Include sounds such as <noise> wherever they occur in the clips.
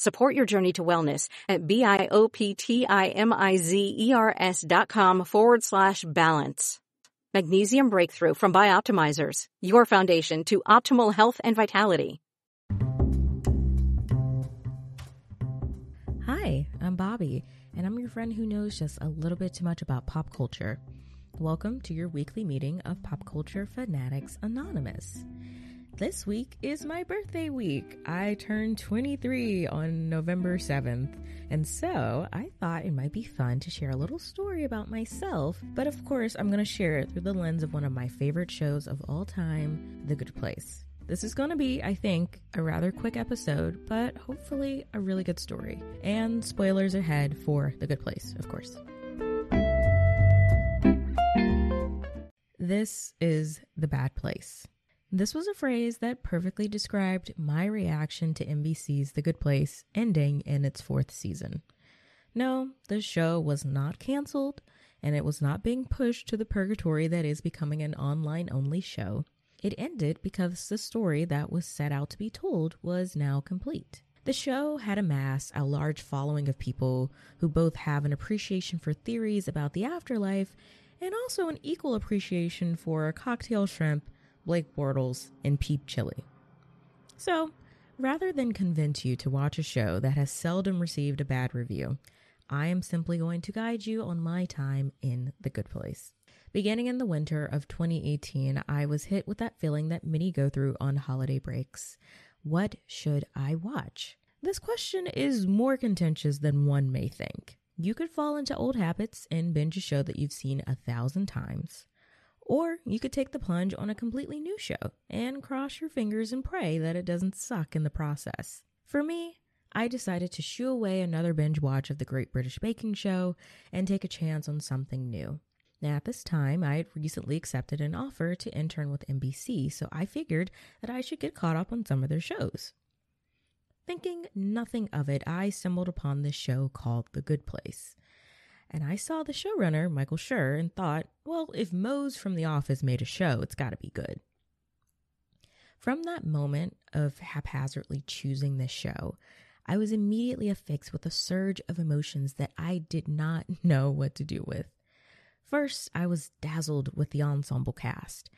Support your journey to wellness at B-I-O-P-T-I-M-I-Z-E-R-S dot com forward slash balance. Magnesium Breakthrough from Bioptimizers, your foundation to optimal health and vitality. Hi, I'm Bobbi, and I'm your friend who knows just a little bit too much about pop culture. Welcome to your weekly meeting of Pop Culture Fanatics Anonymous. This week is my birthday week. I turned 23 on November 7th, and so I thought it might be fun to share a little story about myself, but of course, I'm going to share it through the lens of one of my favorite shows of all time, The Good Place. This is going to be, I think, a rather quick episode, but hopefully a really good story. And spoilers ahead for The Good Place, of course. This is The Bad Place. This was a phrase that perfectly described my reaction to NBC's The Good Place ending in its fourth season. No, the show was not canceled, and it was not being pushed to the purgatory that is becoming an online only show. It ended because the story that was set out to be told was now complete. The show had amassed a large following of people who both have an appreciation for theories about the afterlife and also an equal appreciation for cocktail shrimp, Blake Bortles, and peep chili. So, rather than convince you to watch a show that has seldom received a bad review, I am simply going to guide you on my time in the good place. Beginning in the winter of 2018, I was hit with that feeling that many go through on holiday breaks. What should I watch? This question is more contentious than one may think. You could fall into old habits and binge a show that you've seen a thousand times. Or you could take the plunge on a completely new show and cross your fingers and pray that it doesn't suck in the process. For me, I decided to shoo away another binge watch of The Great British Baking Show and take a chance on something new. Now, at this time, I had recently accepted an offer to intern with NBC, so I figured that I should get caught up on some of their shows. Thinking nothing of it, I stumbled upon this show called The Good Place. And I saw the showrunner, Michael Schur, and thought, well, if Mose from The Office made a show, it's got to be good. From that moment of haphazardly choosing this show, I was immediately affixed with a surge of emotions that I did not <laughs> know what to do with. First, I was dazzled with the ensemble cast.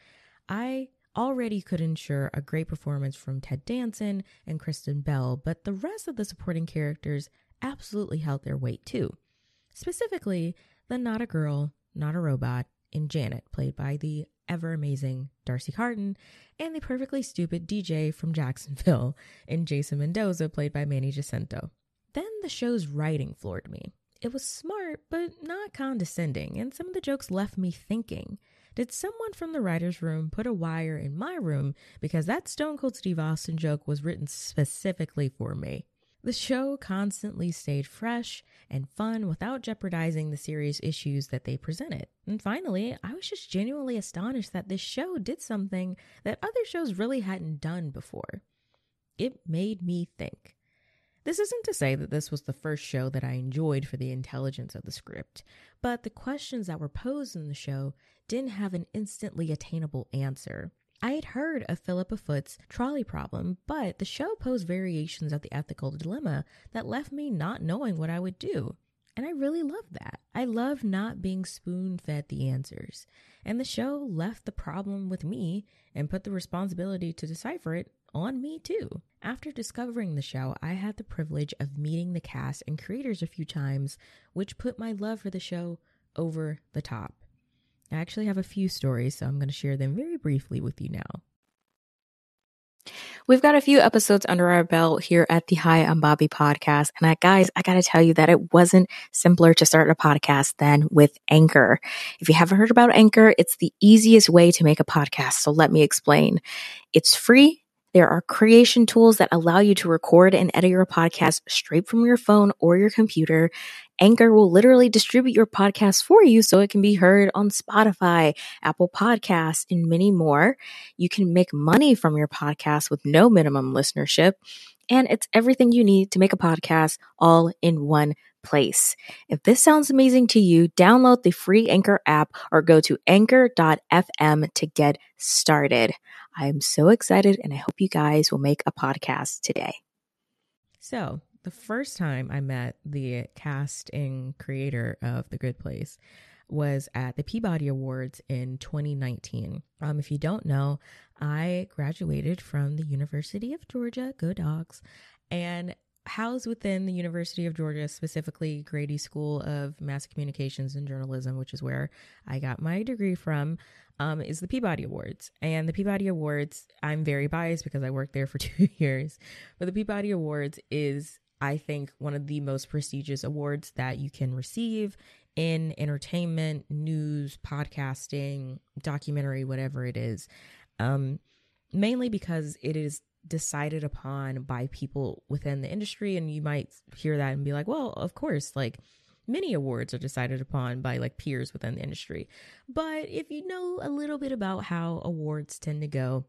I already could ensure a great performance from Ted Danson and Kristen Bell, but the rest of the supporting characters absolutely held their weight too. Specifically, the not a girl, not a robot in Janet, played by the ever amazing D'Arcy Carden, and the perfectly stupid DJ from Jacksonville <laughs> in Jason Mendoza, played by Manny Jacinto. Then the show's writing floored me. It was smart, but not condescending, and some of the jokes left me thinking. Did someone from the writer's room put a wire in my room because that Stone Cold Steve Austin joke was written specifically for me? The show constantly stayed fresh and fun without jeopardizing the serious issues that they presented. And finally, I was just genuinely astonished that this show did something that other shows really hadn't done before. It made me think. This isn't to say that this was the first show that I enjoyed for the intelligence of the script, but the questions that were posed in the show didn't have an instantly attainable answer. I had heard of Philippa Foot's trolley problem, but the show posed variations of the ethical dilemma that left me not knowing what I would do. And I really loved that. I love not being spoon fed the answers. And the show left the problem with me and put the responsibility to decipher it on me too. After discovering the show, I had the privilege of meeting the cast and creators a few times, which put my love for the show over the top. I actually have a few stories, so I'm going to share them very briefly with you now. We've got a few episodes under our belt here at the Hi I'm Bobbi podcast. And I, guys, I got to tell you that it wasn't simpler to start a podcast than with Anchor. If you haven't heard about Anchor, it's the easiest way to make a podcast. So let me explain. It's free. There are creation tools that allow you to record and edit your podcast straight from your phone or your computer. Anchor will literally distribute your podcast for you so it can be heard on Spotify, Apple Podcasts, and many more. You can make money from your podcast with no minimum listenership. And it's everything you need to make a podcast all in one place. If this sounds amazing to you, download the free Anchor app or go to anchor.fm to get started. I am so excited and I hope you guys will make a podcast today. So, the first time I met the cast and creator of The Good Place was at the Peabody Awards in 2019. Um, if you don't know, I graduated from the University of Georgia, go dogs, and housed within the University of Georgia, specifically Grady School of Mass Communications and Journalism, which is where I got my degree from, um, is the Peabody Awards. And the Peabody Awards, I'm very biased because I worked there for <laughs> two years, but the Peabody Awards is I think, one of the most prestigious awards that you can receive in entertainment, news, podcasting, documentary, whatever it is. Um, mainly because it is decided upon by people within the industry. And you might hear that and be like, well, of course, like many awards are decided upon by like peers within the industry. But if you know a little bit about how awards tend to go,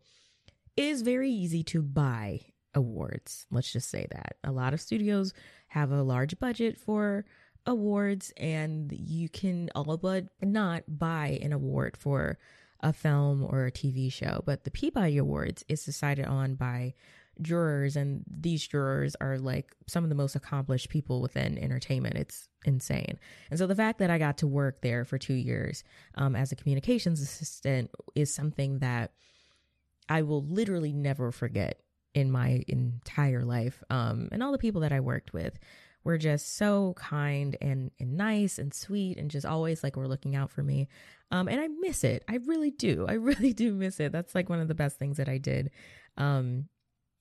it is very easy to buy awards. Let's just say that. A lot of studios have a large budget for awards, and you can all but not buy an award for a film or a TV show. But the Peabody Awards is decided on by jurors, and these jurors are like some of the most accomplished people within entertainment. It's insane. And so the fact that I got to work there for two years um, as a communications assistant is something that I will literally never forget in my entire life. Um, and all the people that I worked with were just so kind and, and nice and sweet and just always like were looking out for me. Um, and I miss it. I really do. <laughs> I really do miss it. That's like one of the best things that I did. Um,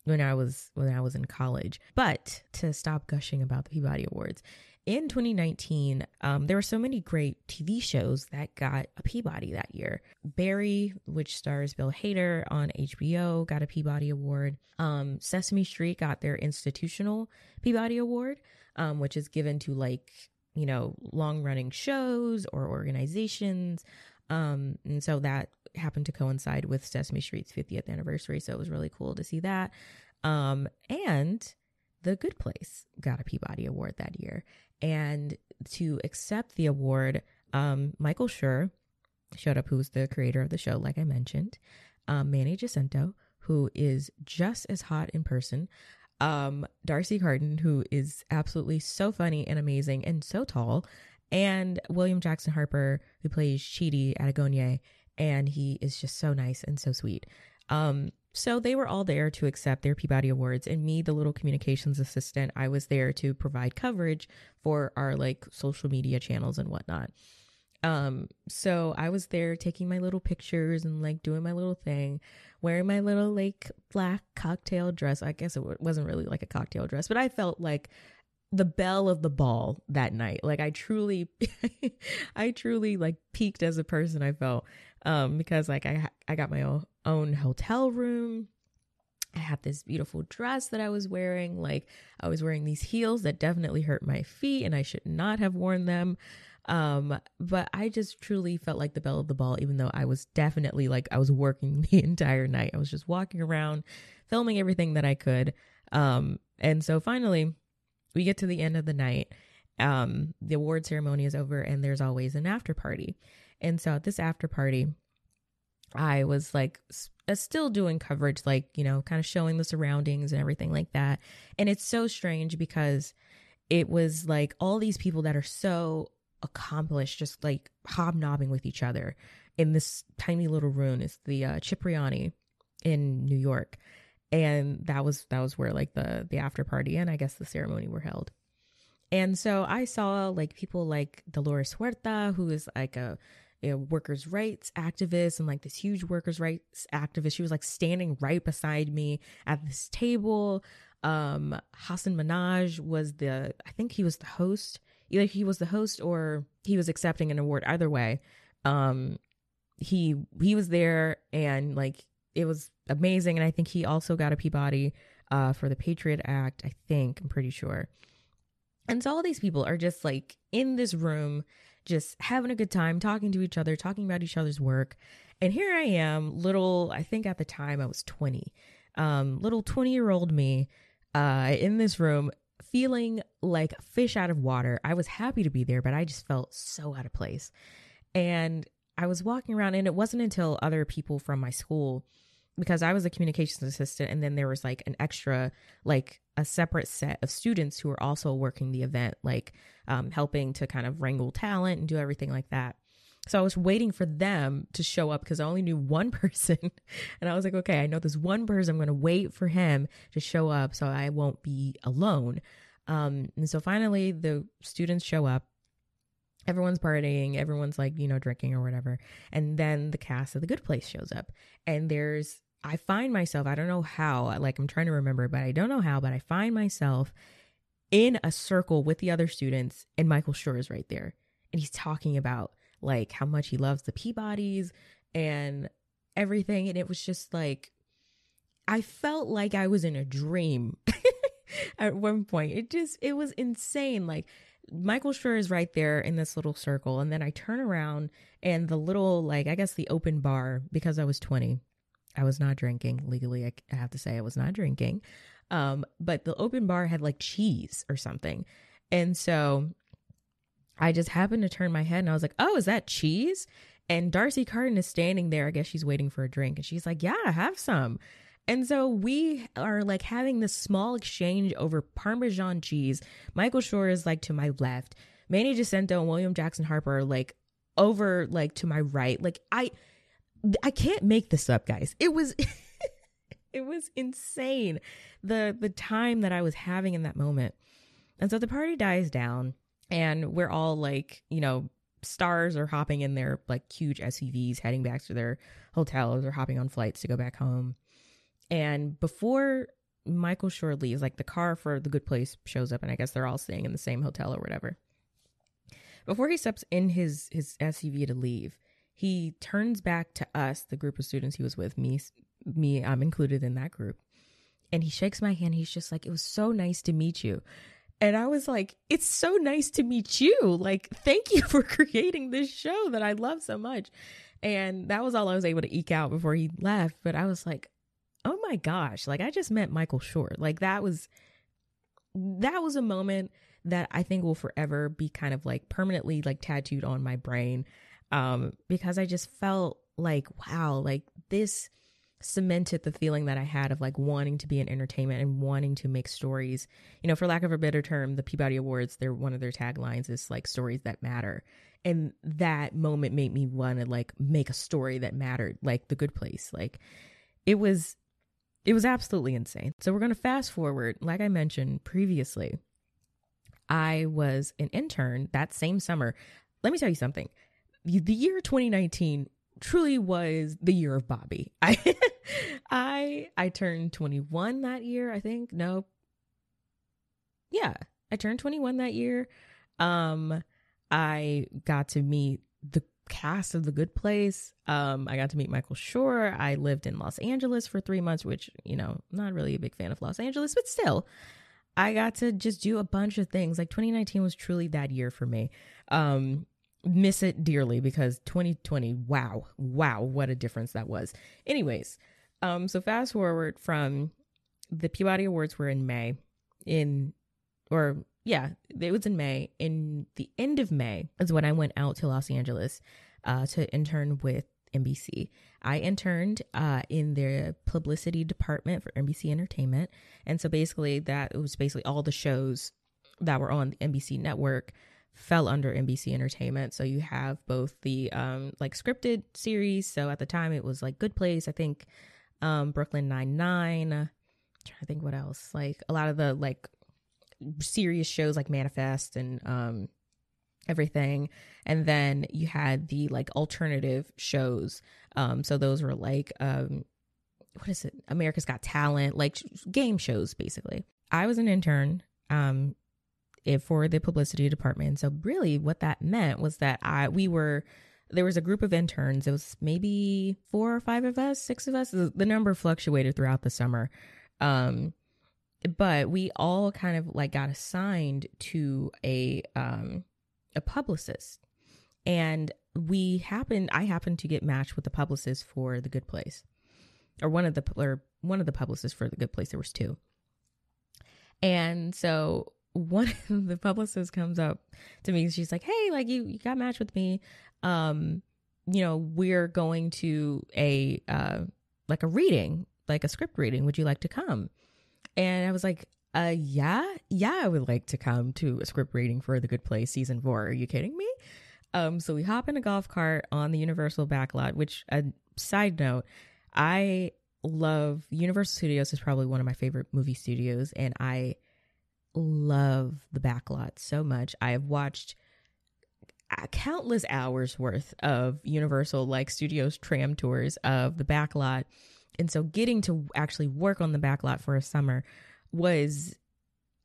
when I was when I was in college. But to stop gushing about the Peabody Awards, in 2019, um, there were so many great TV shows that got a Peabody that year. Barry, which stars Bill Hader on HBO, got a Peabody Award. Um, Sesame Street got their institutional Peabody Award, um, which is given to like, you know, long running shows or organizations. Um, and so that happened to coincide with Sesame Street's 50th anniversary. So it was really cool to see that. Um, and The Good Place got a Peabody Award that year. And to accept the award, um, Michael Schur showed up, who's the creator of the show, like I mentioned, um, Manny Jacinto, who is just as hot in person, um, D'Arcy Carden, who is absolutely so funny and amazing and so tall, and William Jackson Harper, who plays Chidi Adegbenyi, and he is just so nice and so sweet. Um, so they were all there to accept their Peabody Awards, and me, the little communications assistant, I was there to provide coverage for our like social media channels and whatnot. Um, so I was there taking my little pictures and like doing my little thing, wearing my little like black cocktail dress. I guess it wasn't really like a cocktail dress, but I felt like the belle of the ball that night. Like I truly, <laughs> I truly like peaked as a person. I felt um, because like I I got my own, own hotel room. I had this beautiful dress that I was wearing. Like I was wearing these heels that definitely hurt my feet, and I should not have worn them. Um, but I just truly felt like the belle of the ball, even though I was definitely like I was working <laughs> the entire night. I was just walking around, filming everything that I could. Um, and so finally, we get to the end of the night. Um, the award ceremony is over, and there's always an after party. And so at this after party, I was like uh, still doing coverage, like, you know, kind of showing the surroundings and everything like that. And it's so strange because it was like all these people that are so accomplished, just like hobnobbing with each other in this tiny little room. It's the uh, Cipriani in New York. And that was that was where like the the after party and I guess the ceremony were held. And so I saw like people like Dolores Huerta, who is like a know, workers' rights activist and like this huge workers' rights activist. She was like standing right beside me at this table. Um, Hasan Minhaj was the, I think he was the host. Either he was the host or he was accepting an award. Either way, um, he he was there and like it was amazing. And I think he also got a Peabody uh, for the Patriot Act. I think I'm pretty sure. And so all these people are just like in this room, just having a good time, talking to each other, talking about each other's work. And here I am, little, I think at the time I was 20, um, little 20 year old me uh, in this room, feeling like fish out of water. I was happy to be there, but I just felt so out of place. And I was walking around, and it wasn't until other people from my school because I was a communications assistant and then there was like an extra like a separate set of students who were also working the event like um, helping to kind of wrangle talent and do everything like that. So I was waiting for them to show up because I only knew <laughs> one person and I was like okay, I know this one person I'm going to wait for him to show up so I won't be alone. Um, and so finally the students show up everyone's partying, everyone's like, you know, drinking or whatever. And then the cast of The Good Place shows up. And there's, I find myself, I don't know how, like I'm trying to remember, but I don't know how, but I find myself in a circle with the other students, and Michael Schur is right there. And he's talking about like how much he loves the Peabodys and everything. And it was just like, I felt like I was in a dream <laughs> <laughs> at one point. It just, it was insane. Like, Michael Schur is right there in this little circle. And then I turn around and the little, like, I guess the open bar, because I was 20, I was not drinking legally. I, have to say, I was not drinking. Um, but the open bar had like cheese or something. And so I just happened to turn my head and I was like, oh, is that cheese? And D'Arcy Carden is standing there. I guess she's waiting for a drink. And she's like, yeah, I have some. And so we are like having this small exchange over Parmesan cheese. Michael Schur is like to my left. Manny Jacinto and William Jackson Harper are like over like to my right. Like I I can't make this up, guys. It was <laughs> it was insane the the time that I was having in that moment. And so the party dies down and we're all like, you know, stars are hopping in their like huge SUVs heading back to their hotels or hopping on flights to go back home. And before Michael Schur leaves, like the car for the good place shows up, and I guess they're all staying in the same hotel or whatever. Before he steps in his his SUV to leave, he turns back to us, the group of students he was with, me, me, I'm included in that group, and he shakes my hand. He's just like, "It was so nice to meet you." And I was like, it's so nice to meet you. Like, thank you <laughs> for creating this show that I love so much. And that was all I was able to eke out before he left. But I was like, oh my gosh, like I just met Michael Schur. Like that was that was a moment that I think will forever be kind of like permanently like tattooed on my brain. Um, because I just felt like, wow, like this cemented the feeling that I had of like wanting to be in entertainment and wanting to make stories. You know, for lack of a better term, the Peabody Awards, they're one of their taglines is like stories that matter. And that moment made me want to like make a story that mattered, like the good place. Like it was it was absolutely insane. So we're going to fast forward. Like I mentioned previously, I was an intern that same summer. Let me tell you something. The year 2019 truly was the year of Bobbi. <laughs> I I I turned 21 that year, I think. No. Yeah, I turned 21 that year. Um I got to meet the cast of The Good Place. Um, I got to meet Michael Schur. I lived in Los Angeles for three months, which, you know, not really a big fan of Los Angeles, but still, I got to just do a bunch of things. Like 2019 was truly that year for me. Um, miss it dearly because 2020, wow, wow, what a difference that was. Anyways, um, so fast forward from the Peabody Awards were in May, in or yeah, it was in May. In the end of May is when I went out to Los Angeles uh, to intern with NBC. I interned uh, in their publicity department for NBC Entertainment, and so basically that was basically all the shows that were on the NBC network fell under NBC Entertainment. So you have both the um, like scripted series. So at the time it was like Good Place, I think, um, Brooklyn Nine Nine. Trying to think what else. Like a lot of the like serious shows like Manifest and um everything. And then you had the like alternative shows. Um, so those were like um what is it? America's Got Talent, like game shows basically. I was an intern um for the publicity department. So really what that meant was that I we were there was a group of interns. It was maybe four or five of us, six of us. The number fluctuated throughout the summer. Um but we all kind of like got assigned to a um a publicist. And we happened I happened to get matched with the publicist for the good place. Or one of the or one of the publicists for the good place. There was two. And so one <laughs> of the publicists comes up to me and she's like, Hey, like you, you got matched with me. Um, you know, we're going to a uh like a reading, like a script reading. Would you like to come? And I was like, uh, yeah, yeah, I would like to come to a script reading for The Good Place season four. Are you kidding me? Um, so we hop in a golf cart on the Universal backlot, which, a uh, side note, I love Universal Studios is probably one of my favorite movie studios, and I love the backlot so much. I have watched countless hours worth of Universal like Studios tram tours of the backlot and so getting to actually work on the backlot for a summer was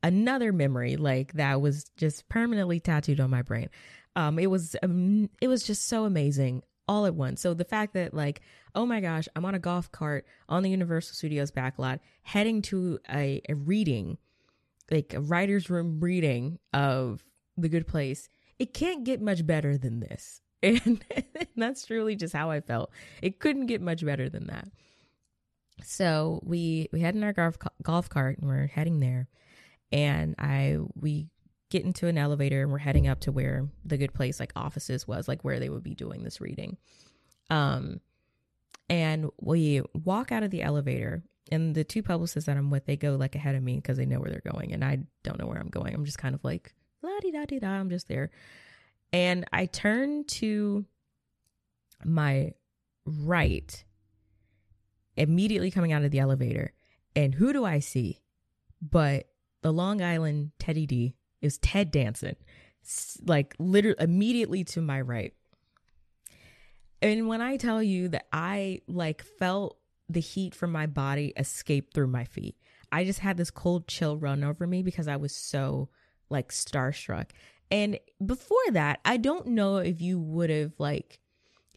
another memory like that was just permanently tattooed on my brain. Um, it was um, it was just so amazing all at once. So the fact that like, oh my gosh, I'm on a golf cart on the Universal Studios backlot, heading to a, a reading, like a writer's room reading of The Good Place. It can't get much better than this. <laughs> And <laughs> that's truly just how I felt. It couldn't get much better than that. So we we head in our golf golf cart and we're heading there, and I we get into an elevator and we're heading up to where the good place like offices was like where they would be doing this reading. Um and we walk out of the elevator and the two publicists that i'm with they go like ahead of me because they know where they're going and i don't know where i'm going. I'm just kind of like la di da di da i'm just there. And i turn to my right immediately coming out of the elevator. And who do I see? But the Long Island Teddy D is Ted Danson, like literally immediately to my right. And when I tell you that I like felt the heat from my body escape through my feet, I just had this cold chill run over me because I was so like starstruck. And before that, I don't know if you would have like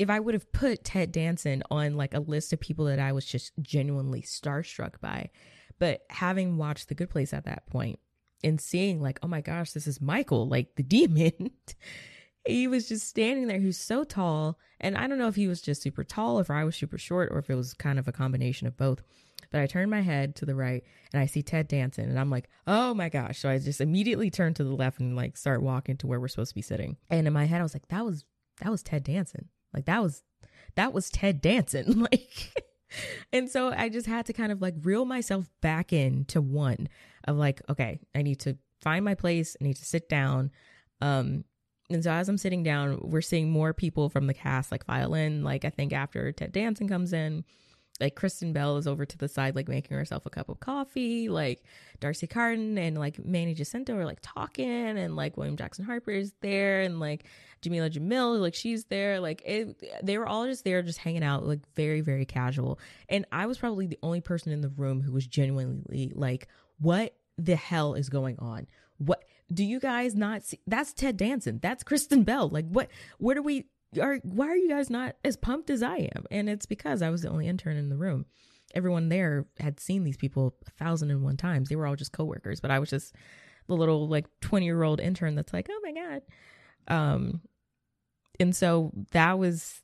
if I would have put Ted Danson on like a list of people that I was just genuinely starstruck by, but having watched The Good Place at that point and seeing like, oh my gosh, this is Michael, like the <laughs> demon. he was just standing there. He was so tall. And I don't know if he was just super tall, if I was super short, or if it was kind of a combination of both. But I turn my head to the right and I see Ted Danson and I'm like, oh my gosh. So I just immediately turn to the left and like start walking to where we're supposed to be sitting. And in my head, I was like, that was that was Ted Danson. Like that was that was Ted Danson. <laughs> Like and so I just had to kind of like reel myself back in to one of like, okay, I need to find my place, I need to sit down. Um and so as I'm sitting down, we're seeing more people from the cast like file in. Like I think after Ted Danson comes in, like Kristen Bell is over to the side, like making herself a cup of coffee. Like D'Arcy Carden and like Manny Jacinto are like talking, and like William Jackson Harper is there, and like Jameela Jamil, like she's there. Like it, they were all just there, just hanging out, like very, very casual. And I was probably the only person in the room who was genuinely like, what the hell is going on? What do you guys not see? That's Ted Danson. That's Kristen Bell. Like what? What are we? Are why are you guys not as pumped as I am? And it's because I was the only intern in the room. Everyone there had seen these people a thousand and one times. They were all just coworkers, but I was just the little like 20 year old intern that's like, oh my God. Um, and so that was,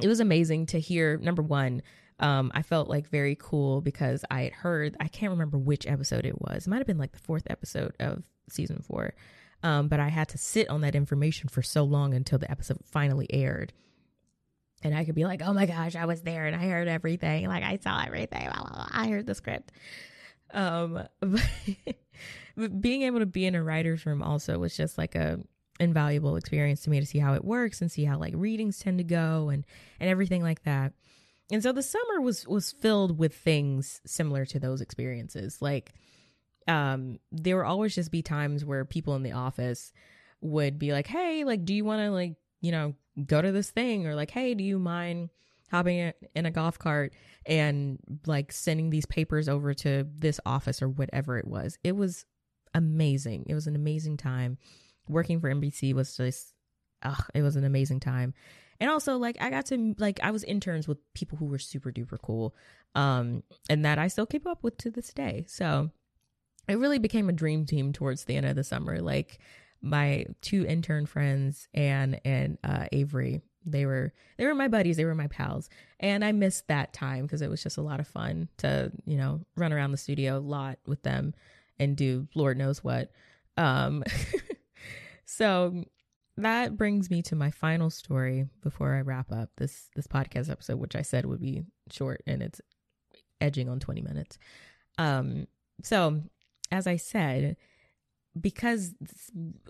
it was amazing to hear. Number one, um, I felt like very cool because I had heard, I can't remember which episode it was. It might have been like the fourth episode of season four. Um, but I had to sit on that information for so long until the episode finally aired. And I could be like, oh my gosh, I was there and I heard everything. Like I saw everything. Blah, blah, blah. I heard the script. Um, but, <laughs> but being able to be in a writer's room also was just like a invaluable experience to me to see how it works and see how like readings tend to go and and everything like that. And so the summer was was filled with things similar to those experiences. Like um, there would always just be times where people in the office would be like, "Hey, like do you want to like, you know, go to this thing or like, "Hey, do you mind hopping in a golf cart and like sending these papers over to this office or whatever it was?" It was amazing. It was an amazing time. Working for NBC was just ugh, it was an amazing time. And also like I got to like I was interns with people who were super duper cool. Um and that I still keep up with to this day. So it really became a dream team towards the end of the summer. Like my two intern friends, Anne and uh, Avery, they were they were my buddies, they were my pals, and I missed that time because it was just a lot of fun to you know run around the studio a lot with them and do Lord knows what. Um, <laughs> so that brings me to my final story before I wrap up this this podcast episode, which I said would be short and it's edging on 20 minutes. Um, so as I said, because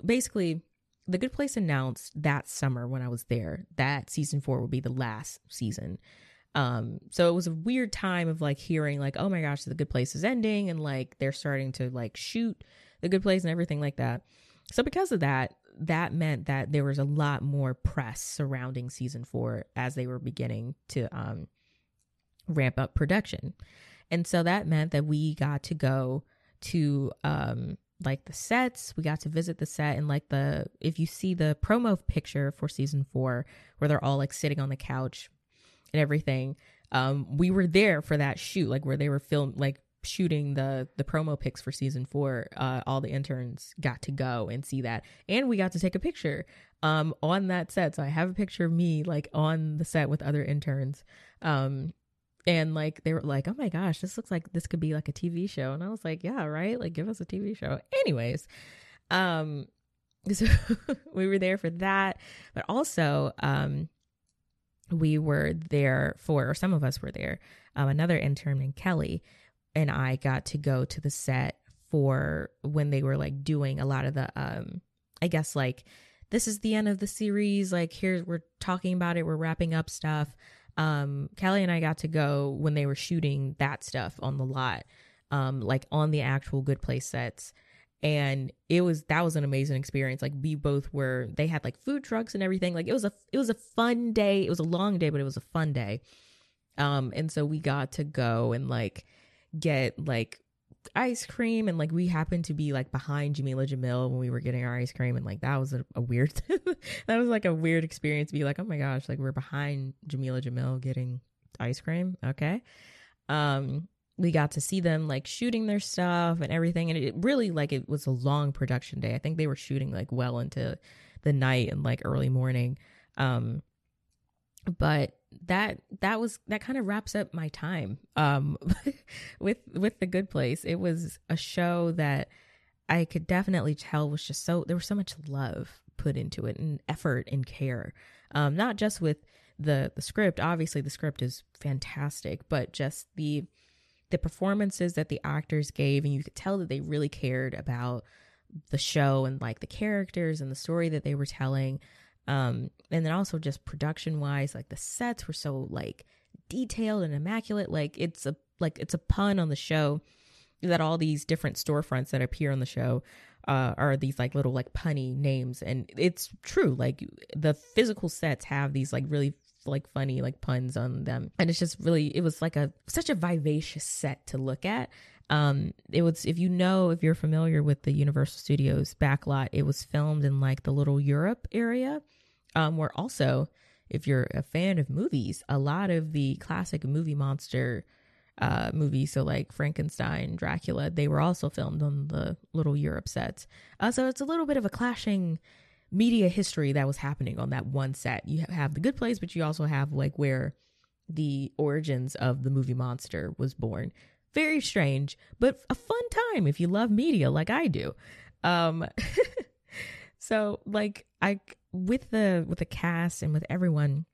basically the good place announced that summer when I was there that season four would be the last season. Um, so it was a weird time of like hearing like, oh my gosh, the good place is ending and like they're starting to like shoot the good place and everything like that. So because of that, that meant that there was a lot more press surrounding season four as they were beginning to um ramp up production. And so that meant that we got to go to um like the sets. We got to visit the set and like the if you see the promo picture for season four where they're all like sitting on the couch and everything um we were there for that shoot like where they were filmed like shooting the the promo pics for season four uh all the interns got to go and see that. And we got to take a picture um on that set. So i have a picture of me like on the set with other interns um and like they were like oh my gosh this looks like this could be like a tv show. And i was like yeah right? Like give us a tv show. Anyways um <laughs> so we were there for that but also um we were there for or some of us were there um another intern named kelly and i got to go to the set for when they were like doing a lot of the um i guess like this is the end of the series. Like here we're talking about it. We're wrapping up stuff um, Kelly and I got to go when they were shooting that stuff on the lot, um, like on the actual Good Place sets. And it was that was an amazing experience. Like we both were they had like food trucks and everything. Like it was a it was a fun day. It was a long day, but it was a fun day. Um, and so we got to go and like get like ice cream and like we happened to be like behind Jameela Jamil when we were getting our ice cream and like that was a, a weird <laughs> that was like a weird experience to be like oh my gosh like we're behind Jameela Jamil getting ice cream. Okay. Um we got to see them like shooting their stuff and everything and it really like it was a long production day. I think they were shooting like well into the night and like early morning. Um but that that was that kind of wraps up my time um <laughs> with with the good place. It was a show that i could definitely tell was just so there was so much love put into it and effort and care. Um not just with the the script obviously the script is fantastic but just the the performances that the actors gave and you could tell that they really cared about the show and like the characters and the story that they were telling um, and then also just production wise, like the sets were so like detailed and immaculate. Like it's a like it's a pun on the show that all these different storefronts that appear on the show uh, are these like little like punny names, and it's true. Like the physical sets have these like really like funny like puns on them, and it's just really it was like a such a vivacious set to look at. Um, it was if you know if you're familiar with the Universal Studios backlot, it was filmed in like the little Europe area um, where also, if you're a fan of movies, a lot of the classic movie monster uh, movies, so like Frankenstein, Dracula, they were also filmed on the little Europe sets. Uh, so it's a little bit of a clashing media history that was happening on that one set. You have the good place, but you also have like where the origins of the movie monster was born. Very strange, but a fun time if you love media like I do. Um, <laughs> so like I with the with the cast and with everyone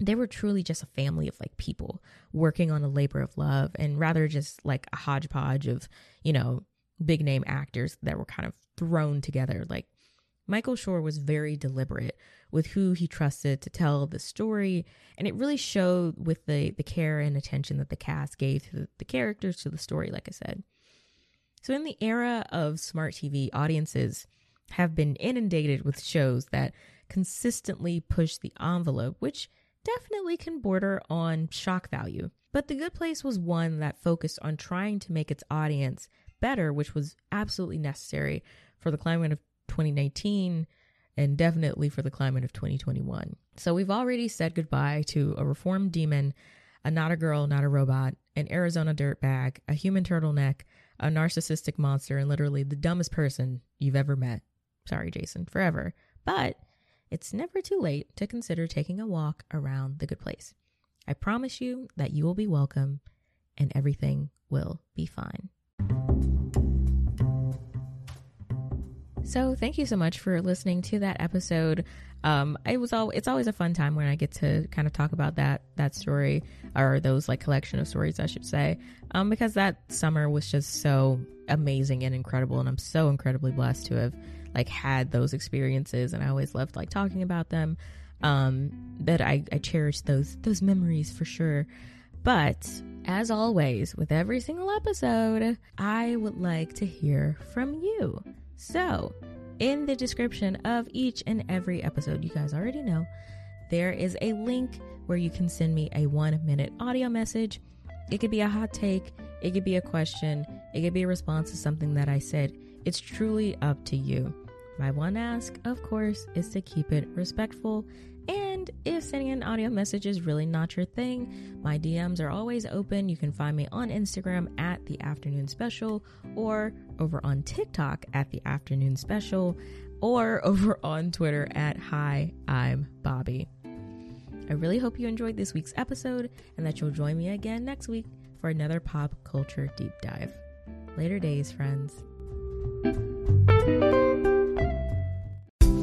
they were truly just a family of like people working on a labor of love and rather just like a hodgepodge of you know big name actors that were kind of thrown together. Like Michael Schur was very deliberate with who he trusted to tell the story and it really showed with the the care and attention that the cast gave to the, characters to the story like i said. So in the era of smart tv audiences have been inundated with shows that consistently push the envelope, which definitely can border on shock value. But The Good Place was one that focused on trying to make its audience better, which was absolutely necessary for the climate of 2019 and definitely for the climate of 2021. So we've already said goodbye to a reformed demon, a not a girl, not a robot, an Arizona dirtbag, a human turtleneck, a narcissistic monster, and literally the dumbest person you've ever met. Sorry, Jason, forever. But it's never too late to consider taking a walk around the good place. I promise you that you will be welcome and everything will be fine. So thank you so much for listening to that episode. Um, it was all it's always a fun time when I get to kind of talk about that that story or those like collection of stories, I should say, um, because that summer was just so amazing and incredible, and I'm so incredibly blessed to have like had those experiences, and I always loved like talking about them. Um, that I, I cherish those those memories for sure. But as always, with every single episode, I would like to hear from you. So, in the description of each and every episode, you guys already know, there is a link where you can send me a one minute audio message. It could be a hot take, it could be a question, it could be a response to something that I said. It's truly up to you. My one ask, of course, is to keep it respectful and if sending an audio message is really not your thing, my DMs are always open. You can find me on Instagram at the afternoon special or over on TikTok at the afternoon special or <laughs> over on Twitter at hi, I'm Bobbi. I really hope you enjoyed this week's episode and that you'll join me again next week for another pop culture deep dive. Later days, friends.